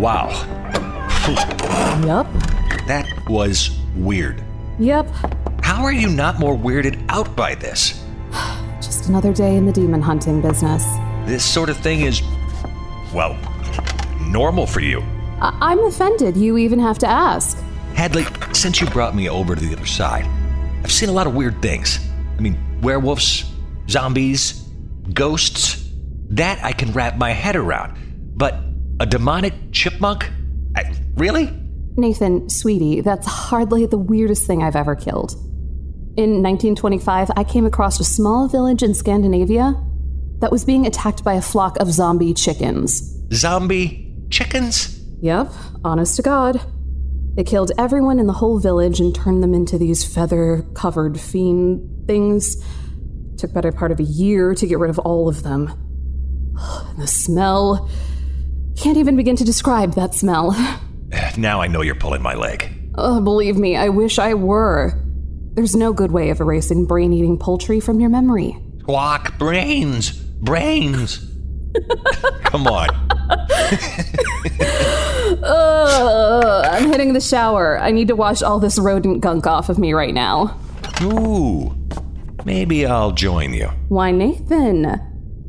Wow. Yup. That was weird. Yep. How are you not more weirded out by this? Just another day in the demon hunting business. This sort of thing is, well, normal for you. I- I'm offended you even have to ask. Hadley, since you brought me over to the other side, I've seen a lot of weird things. I mean, werewolves, zombies, ghosts. That I can wrap my head around. A demonic chipmunk? I, really? Nathan, sweetie, that's hardly the weirdest thing I've ever killed. In 1925, I came across a small village in Scandinavia that was being attacked by a flock of zombie chickens. Zombie chickens? Yep, honest to God. They killed everyone in the whole village and turned them into these feather covered fiend things. Took better part of a year to get rid of all of them. And the smell. Can't even begin to describe that smell. Now I know you're pulling my leg. Oh, believe me, I wish I were. There's no good way of erasing brain eating poultry from your memory. Squawk brains. Brains. Come on. Ugh, I'm hitting the shower. I need to wash all this rodent gunk off of me right now. Ooh. Maybe I'll join you. Why, Nathan?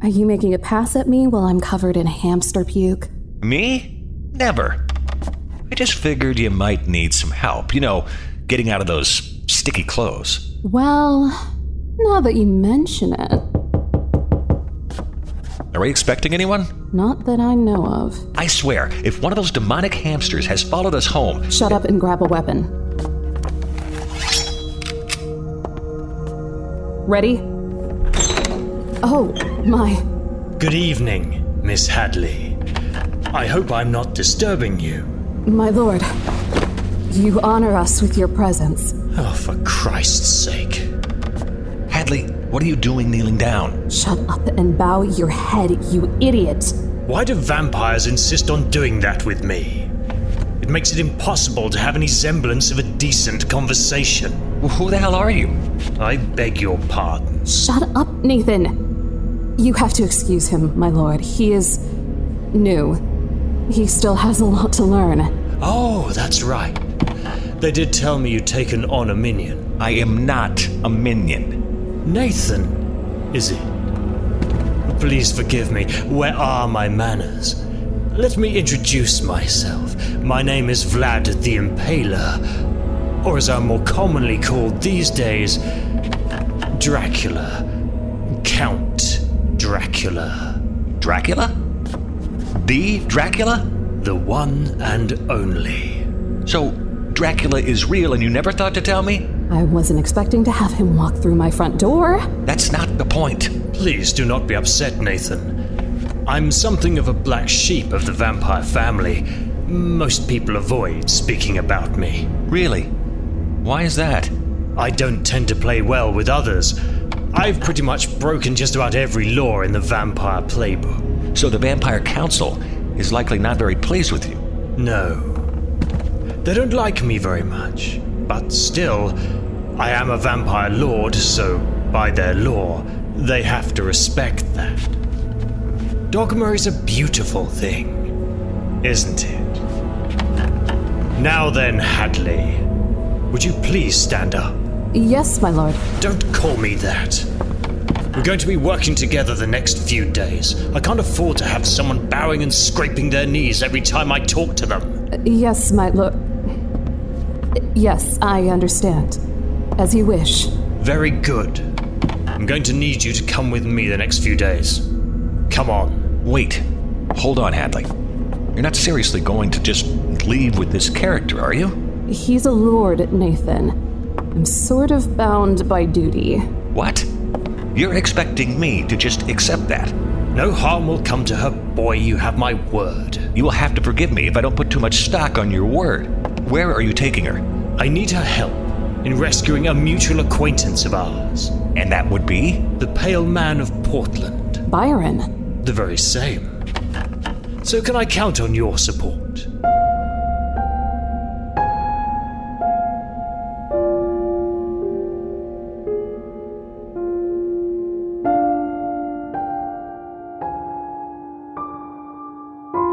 Are you making a pass at me while I'm covered in hamster puke? Me? Never. I just figured you might need some help. You know, getting out of those sticky clothes. Well, now that you mention it, Are we expecting anyone? not that I know of. I swear, if one of those demonic hamsters has followed us home, Shut up and grab a weapon. Ready? Oh, my. Good evening, Miss Hadley. I hope I'm not disturbing you. My lord. You honor us with your presence. Oh, for Christ's sake. Hadley, what are you doing kneeling down? Shut up and bow your head, you idiot. Why do vampires insist on doing that with me? It makes it impossible to have any semblance of a decent conversation. Who the hell are you? I beg your pardon. Shut up, Nathan. You have to excuse him, my lord. He is new. He still has a lot to learn. Oh, that's right. They did tell me you'd taken on a minion. I am not a minion. Nathan, is it? Please forgive me. Where are my manners? Let me introduce myself. My name is Vlad the Impaler, or as I'm more commonly called these days, Dracula. Count Dracula. Dracula? The Dracula? The one and only. So, Dracula is real and you never thought to tell me? I wasn't expecting to have him walk through my front door. That's not the point. Please do not be upset, Nathan. I'm something of a black sheep of the vampire family. Most people avoid speaking about me. Really? Why is that? I don't tend to play well with others. I've pretty much broken just about every law in the vampire playbook. So the Vampire Council is likely not very pleased with you. No. They don't like me very much. But still, I am a vampire lord, so by their law, they have to respect that. Dogma is a beautiful thing, isn't it? Now then, Hadley, would you please stand up? Yes, my lord. Don't call me that. We're going to be working together the next few days. I can't afford to have someone bowing and scraping their knees every time I talk to them. Uh, yes, my lord. Uh, yes, I understand. As you wish. Very good. I'm going to need you to come with me the next few days. Come on. Wait. Hold on, Hadley. You're not seriously going to just leave with this character, are you? He's a lord, Nathan. I'm sort of bound by duty. What? You're expecting me to just accept that? No harm will come to her, boy, you have my word. You will have to forgive me if I don't put too much stock on your word. Where are you taking her? I need her help in rescuing a mutual acquaintance of ours, And that would be? the Pale Man of Portland. Byron. The very same. So, can I count on your support?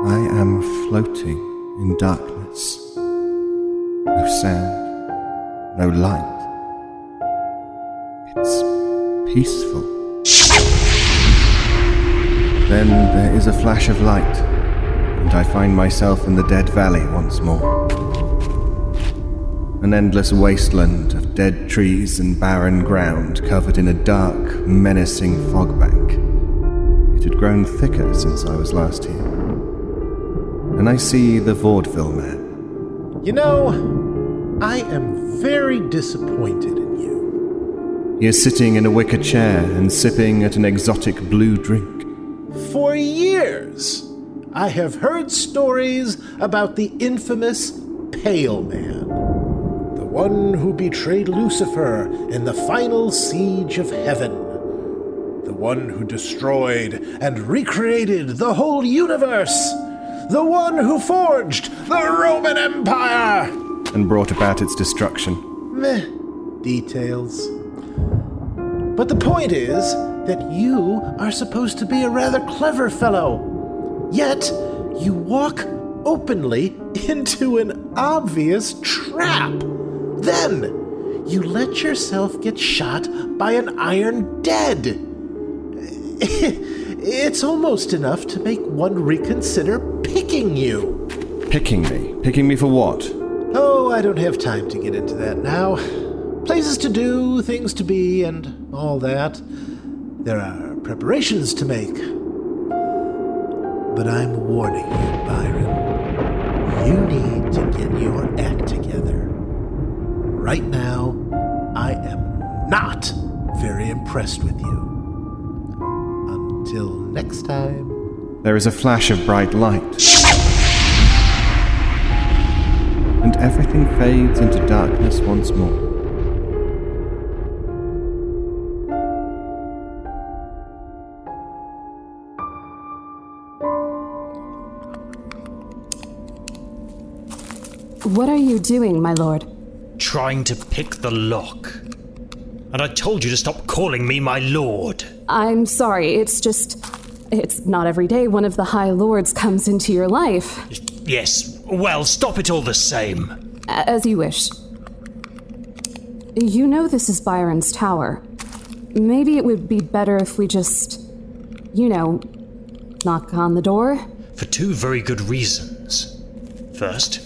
I am floating in darkness. No sound, no light. It's peaceful. Then there is a flash of light, and I find myself in the Dead Valley once more. An endless wasteland of dead trees and barren ground covered in a dark, menacing fog bank. It had grown thicker since I was last here. And I see the vaudeville man. You know, I am very disappointed in you. He is sitting in a wicker chair and sipping at an exotic blue drink. For years, I have heard stories about the infamous Pale Man, the one who betrayed Lucifer in the final siege of heaven, the one who destroyed and recreated the whole universe, the one who forged the Roman Empire. and brought about its destruction. Meh, details. But the point is that you are supposed to be a rather clever fellow. Yet, you walk openly into an obvious trap. Then, you let yourself get shot by an iron dead. It's almost enough to make one reconsider picking you. Picking me? Picking me for what? Oh, I don't have time to get into that now. Places to do, things to be, and all that. There are preparations to make. But I'm warning you, Byron. You need to get your act together. Right now, I am not very impressed with you. Until next time. There is a flash of bright light. And everything fades into darkness once more. What are you doing, my lord? Trying to pick the lock. And I told you to stop calling me my lord. I'm sorry, it's just. It's not every day one of the High Lords comes into your life. Yes, well, stop it all the same. As you wish. You know this is Byron's tower. Maybe it would be better if we just. You know, knock on the door? For two very good reasons. First,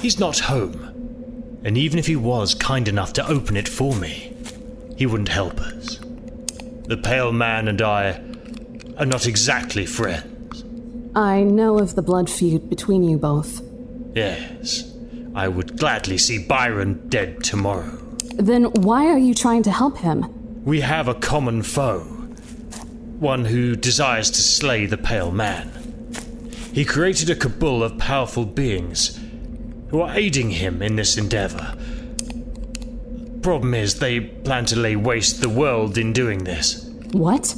he's not home. And even if he was kind enough to open it for me, he wouldn't help us. The Pale Man and I are not exactly friends. I know of the blood feud between you both. Yes, I would gladly see Byron dead tomorrow. Then why are you trying to help him? We have a common foe, one who desires to slay the Pale Man. He created a cabal of powerful beings who are aiding him in this endeavor. Problem is, they plan to lay waste the world in doing this, What?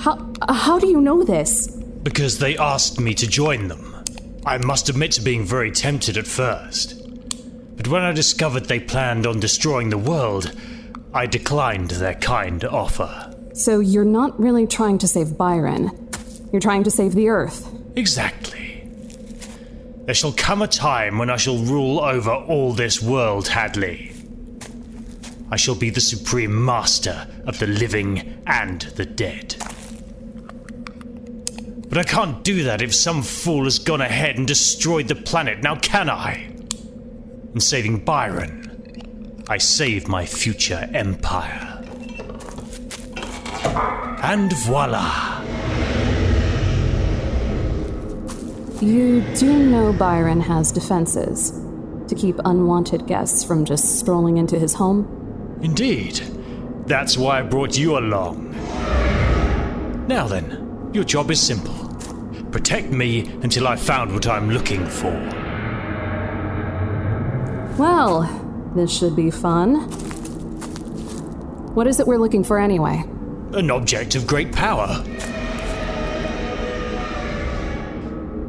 How, how do you know this? because they asked me to join them. I must admit to being very tempted at first. But when I discovered they planned on destroying the world, I declined their kind offer. So you're not really trying to save Byron. You're trying to save the Earth. Exactly. There shall come a time when I shall rule over all this world, Hadley. I shall be the supreme master of the living and the dead. But I can't do that if some fool has gone ahead and destroyed the planet, now can I? In saving Byron, I save my future empire. And voila! You do know Byron has defenses to keep unwanted guests from just strolling into his home? Indeed. That's why I brought you along. Now then, your job is simple protect me until I've found what I'm looking for. Well, this should be fun. What is it we're looking for anyway? An object of great power.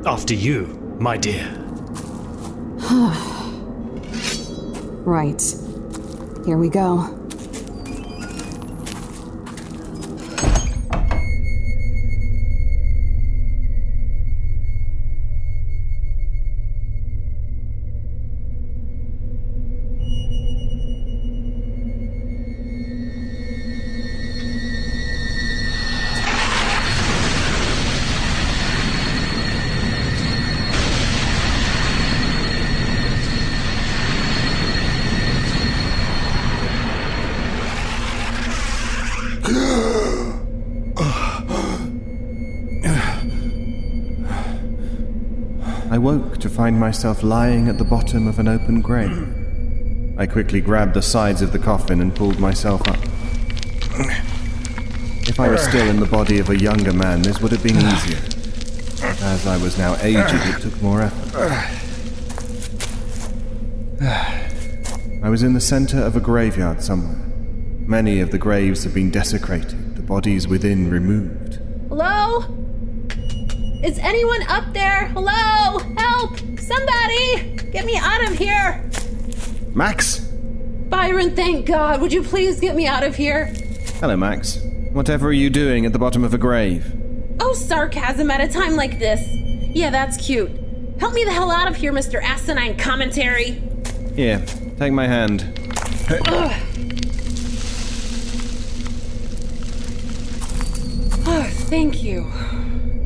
After you, my dear. Right. Here we go. Find myself lying at the bottom of an open grave. I quickly grabbed the sides of the coffin and pulled myself up. If I were still in the body of a younger man, this would have been easier. But as I was now aged, it took more effort. I was in the center of a graveyard somewhere. Many of the graves have been desecrated, the bodies within removed. Hello? Is anyone up there? Hello? Help! Somebody! Get me out of here! Max? Byron, thank God. Would you please get me out of here? Hello, Max. Whatever are you doing at the bottom of a grave? Oh, sarcasm at a time like this. Yeah, that's cute. Help me the hell out of here, Mr. Asinine Commentary. Here, take my hand. Oh, thank you.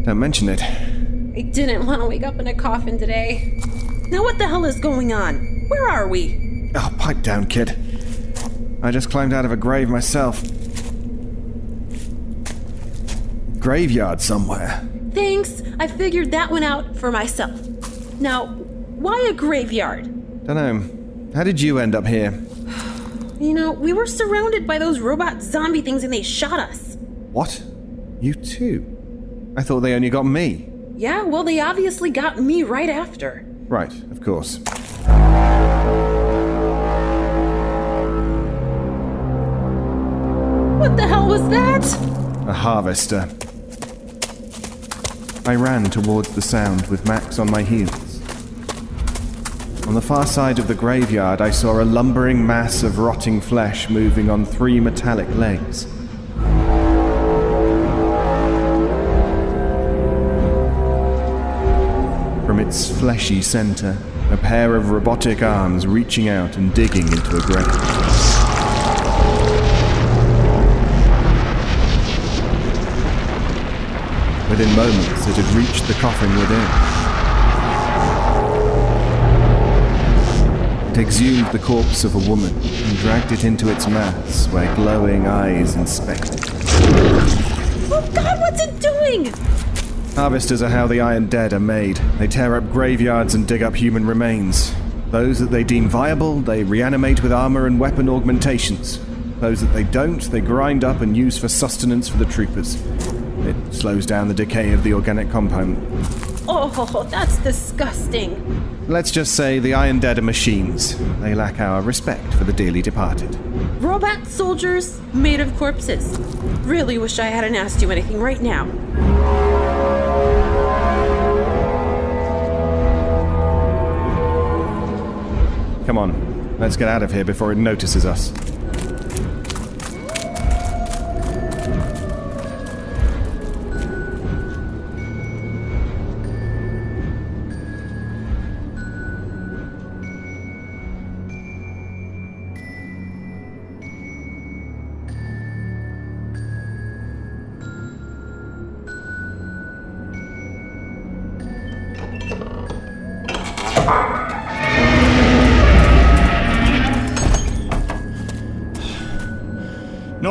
Don't mention it. I didn't want to wake up in a coffin today. Now, what the hell is going on? Where are we? Oh, pipe down, kid. I just climbed out of a grave myself. Graveyard somewhere. Thanks. I figured that one out for myself. Now, why a graveyard? Dunno. How did you end up here? You know, we were surrounded by those robot zombie things and they shot us. What? You too? I thought they only got me. Yeah, well, they obviously got me right after. Right, of course. What the hell was that? A harvester. I ran towards the sound with Max on my heels. On the far side of the graveyard, I saw a lumbering mass of rotting flesh moving on three metallic legs. Fleshy center, a pair of robotic arms reaching out and digging into a grave. Within moments, it had reached the coffin within. It exhumed the corpse of a woman and dragged it into its mass, where glowing eyes inspected. Oh god, what's it doing? Harvesters are how the Iron Dead are made. They tear up graveyards and dig up human remains. Those that they deem viable, they reanimate with armor and weapon augmentations. Those that they don't, they grind up and use for sustenance for the troopers. It slows down the decay of the organic compound. Oh, that's disgusting. Let's just say the Iron Dead are machines. They lack our respect for the dearly departed. Robot soldiers made of corpses. Really wish I hadn't asked you anything right now. Come on, let's get out of here before it notices us.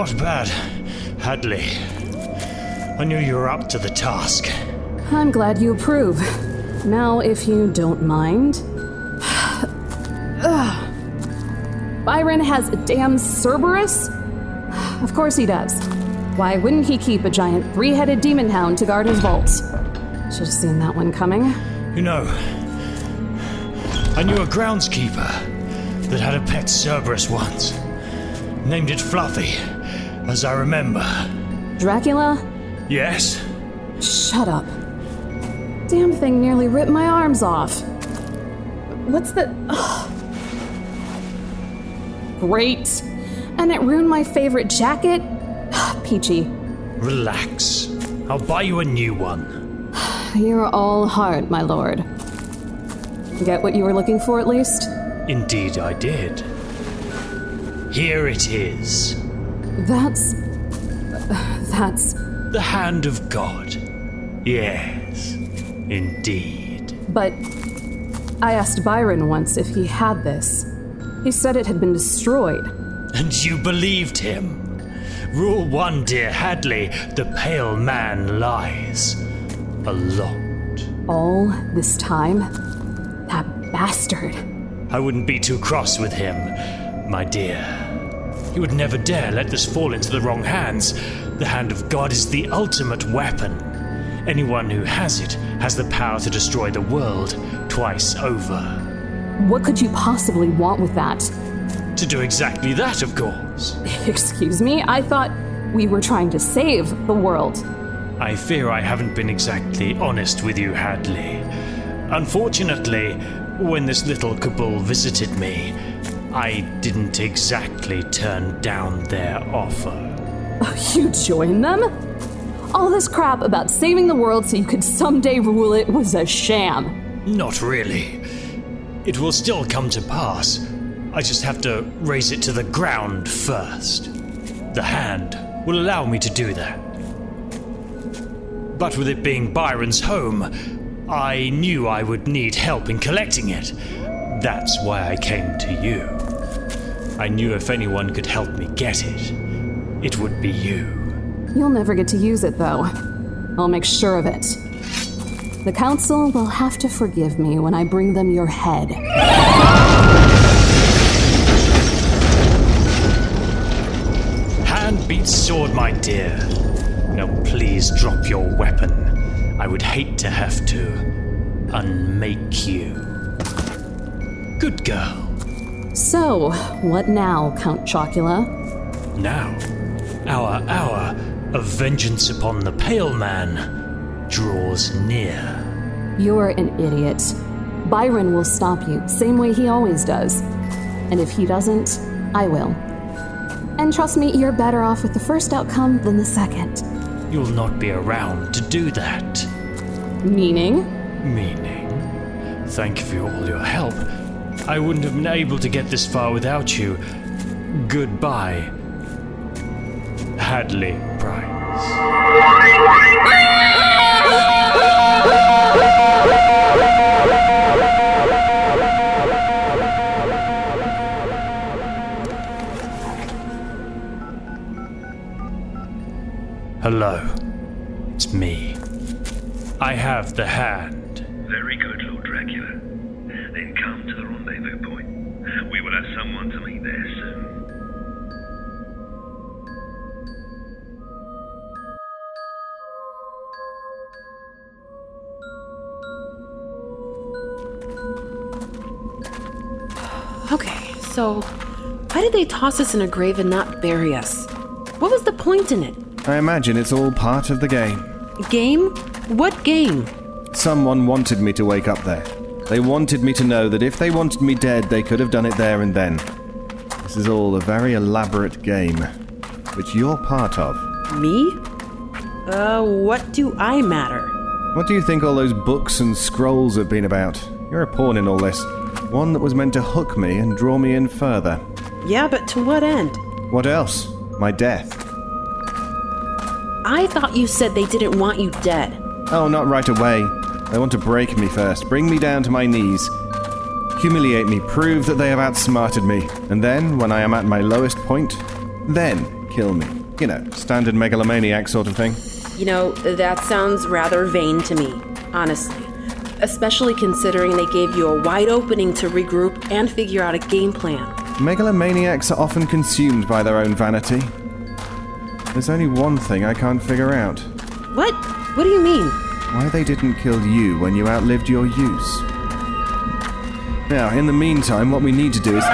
Not bad, Hadley. I knew you were up to the task. I'm glad you approve. Now, if you don't mind. Byron has a damn Cerberus? Of course he does. Why wouldn't he keep a giant three headed demon hound to guard his vaults? Should have seen that one coming. You know, I knew a groundskeeper that had a pet Cerberus once. Named it Fluffy, as I remember. Dracula? Yes? Shut up. Damn thing nearly ripped my arms off. What's the. Ugh. Great. And it ruined my favorite jacket? Peachy. Relax. I'll buy you a new one. You're all heart, my lord. Get what you were looking for, at least? Indeed, I did. Here it is That's. That's. the hand of God. Yes, indeed. But. I asked Byron once if he had this. He said it had been destroyed. And you believed him. Rule one, dear Hadley the pale man lies. A lot. All this time? That bastard. I wouldn't be too cross with him, my dear. He would never dare let this fall into the wrong hands. The hand of God is the ultimate weapon. Anyone who has it has the power to destroy the world twice over. What could you possibly want with that? To do exactly that, of course. Excuse me? I thought we were trying to save the world. I fear I haven't been exactly honest with you, Hadley. Unfortunately, when this little cabal visited me, I didn't exactly turn down their offer. You joined them? All this crap about saving the world so you could someday rule it was a sham. Not really. It will still come to pass. I just have to raise it to the ground first. The hand will allow me to do that. But with it being Byron's home, I knew I would need help in collecting it. That's why I came to you. I knew if anyone could help me get it, it would be you. You'll never get to use it, though. I'll make sure of it. The Council will have to forgive me when I bring them your head. Hand beats sword, my dear. Now please drop your weapon. I would hate to have to unmake you. Good girl. So, what now, Count Chocula? Now, our hour of vengeance upon the Pale Man draws near. You're an idiot. Byron will stop you, same way he always does. And if he doesn't, I will. And trust me, you're better off with the first outcome than the second. You'll not be around to do that. Meaning? Meaning, thank you for all your help. I wouldn't have been able to get this far without you. Goodbye, Hadley Price. Hello, it's me. I have the hand. So why did they toss us in a grave and not bury us? What was the point in it? I imagine it's all part of the game. Game? What game? Someone wanted me to wake up there. They wanted me to know that if they wanted me dead, they could have done it there and then. This is all a very elaborate game, which you're part of. Me? Uh, what do I matter? What do you think all those books and scrolls have been about? You're a pawn in all this. One that was meant to hook me and draw me in further. Yeah, but to what end? What else? My death. I thought you said they didn't want you dead. Oh, not right away. They want to break me first, bring me down to my knees, humiliate me, prove that they have outsmarted me, and then, when I am at my lowest point, then kill me. You know, standard megalomaniac sort of thing. You know, that sounds rather vain to me, honestly. Especially considering they gave you a wide opening to regroup and figure out a game plan. Megalomaniacs are often consumed by their own vanity. There's only one thing I can't figure out What? What do you mean? why they didn't kill you when you outlived your use. Now, in the meantime, what we need to do is.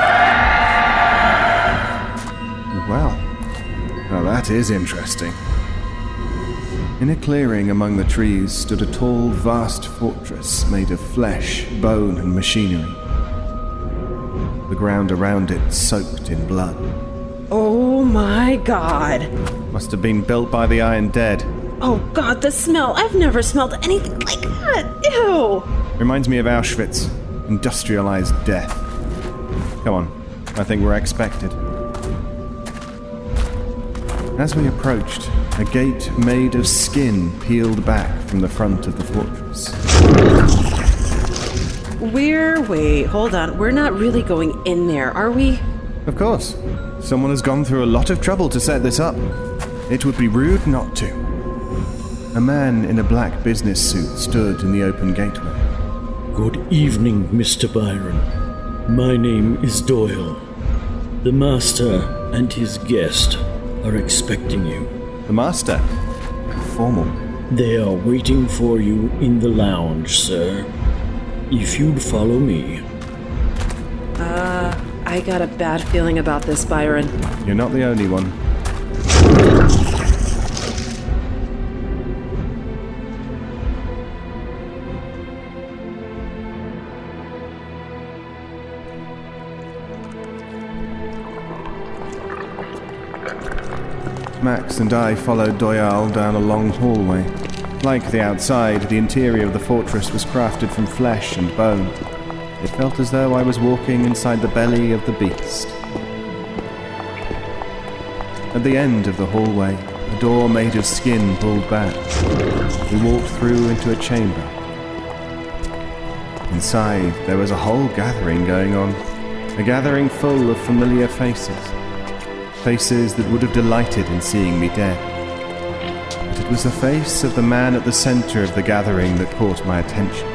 Well, now that is interesting. In a clearing among the trees stood a tall, vast fortress made of flesh, bone, and machinery. The ground around it soaked in blood. Oh my god. Must have been built by the Iron Dead. Oh god, the smell. I've never smelled anything like that. Ew. Reminds me of Auschwitz. Industrialized death. Come on, I think we're expected. As we approached, a gate made of skin peeled back from the front of the fortress. We're. Wait, hold on. We're not really going in there, are we? Of course, someone has gone through a lot of trouble to set this up. It would be rude not to. A man in a black business suit stood in the open gateway. Good evening, Mr. Byron. My name is Doyal. The master and his guest are expecting you. The master. Formal. They are waiting for you in the lounge, sir. If you'd follow me. Uh, I got a bad feeling about this, Byron. You're not the only one. Max and I followed Doyal down a long hallway. Like the outside, the interior of the fortress was crafted from flesh and bone. It felt as though I was walking inside the belly of the beast. At the end of the hallway, a door made of skin pulled back. We walked through into a chamber. Inside, there was a whole gathering going on. A gathering full of familiar faces. Faces that would have delighted in seeing me dead. But it was the face of the man at the center of the gathering that caught my attention.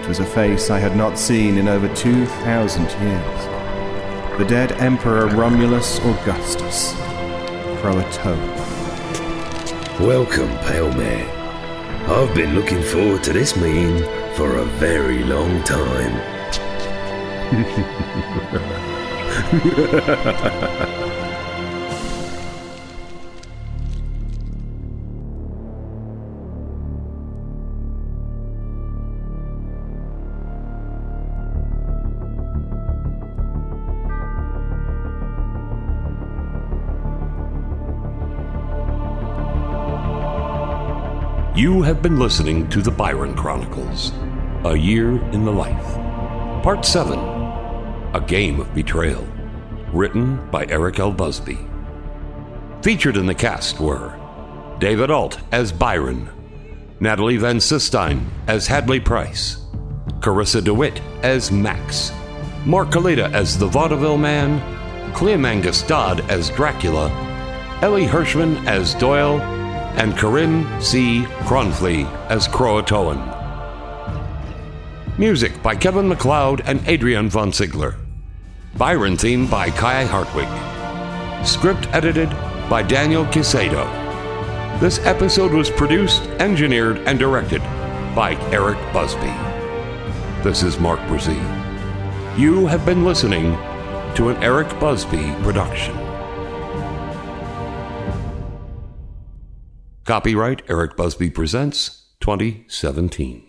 It was a face I had not seen in over 2,000 years. The dead Emperor Romulus Augustus. Croatoan. Welcome, Pale Man. I've been looking forward to this meeting for a very long time. You have been listening to the Byron Chronicles A Year in the Life. Part 7 A Game of Betrayal. Written by Eric L. Busby. Featured in the cast were David Ault as Byron, Natalie Van Sistine as Hadley Price, Carissa DeWitt as Max, Mark Kalita as the Vaudeville Man, Clym Dodd as Dracula, Elie Hirschman as Doyal, and Karim C. Kronfli as Croatoan. Music by Kevin Macleod and Adrian Von Ziegler. Byron theme by Kai Hartwig. Script edited by Daniel Caicedo. This episode was produced, engineered, and directed by Eric Busby. This is Mark Brzee. You have been listening to an Eric Busby production. Copyright Eric Busby Presents 2017.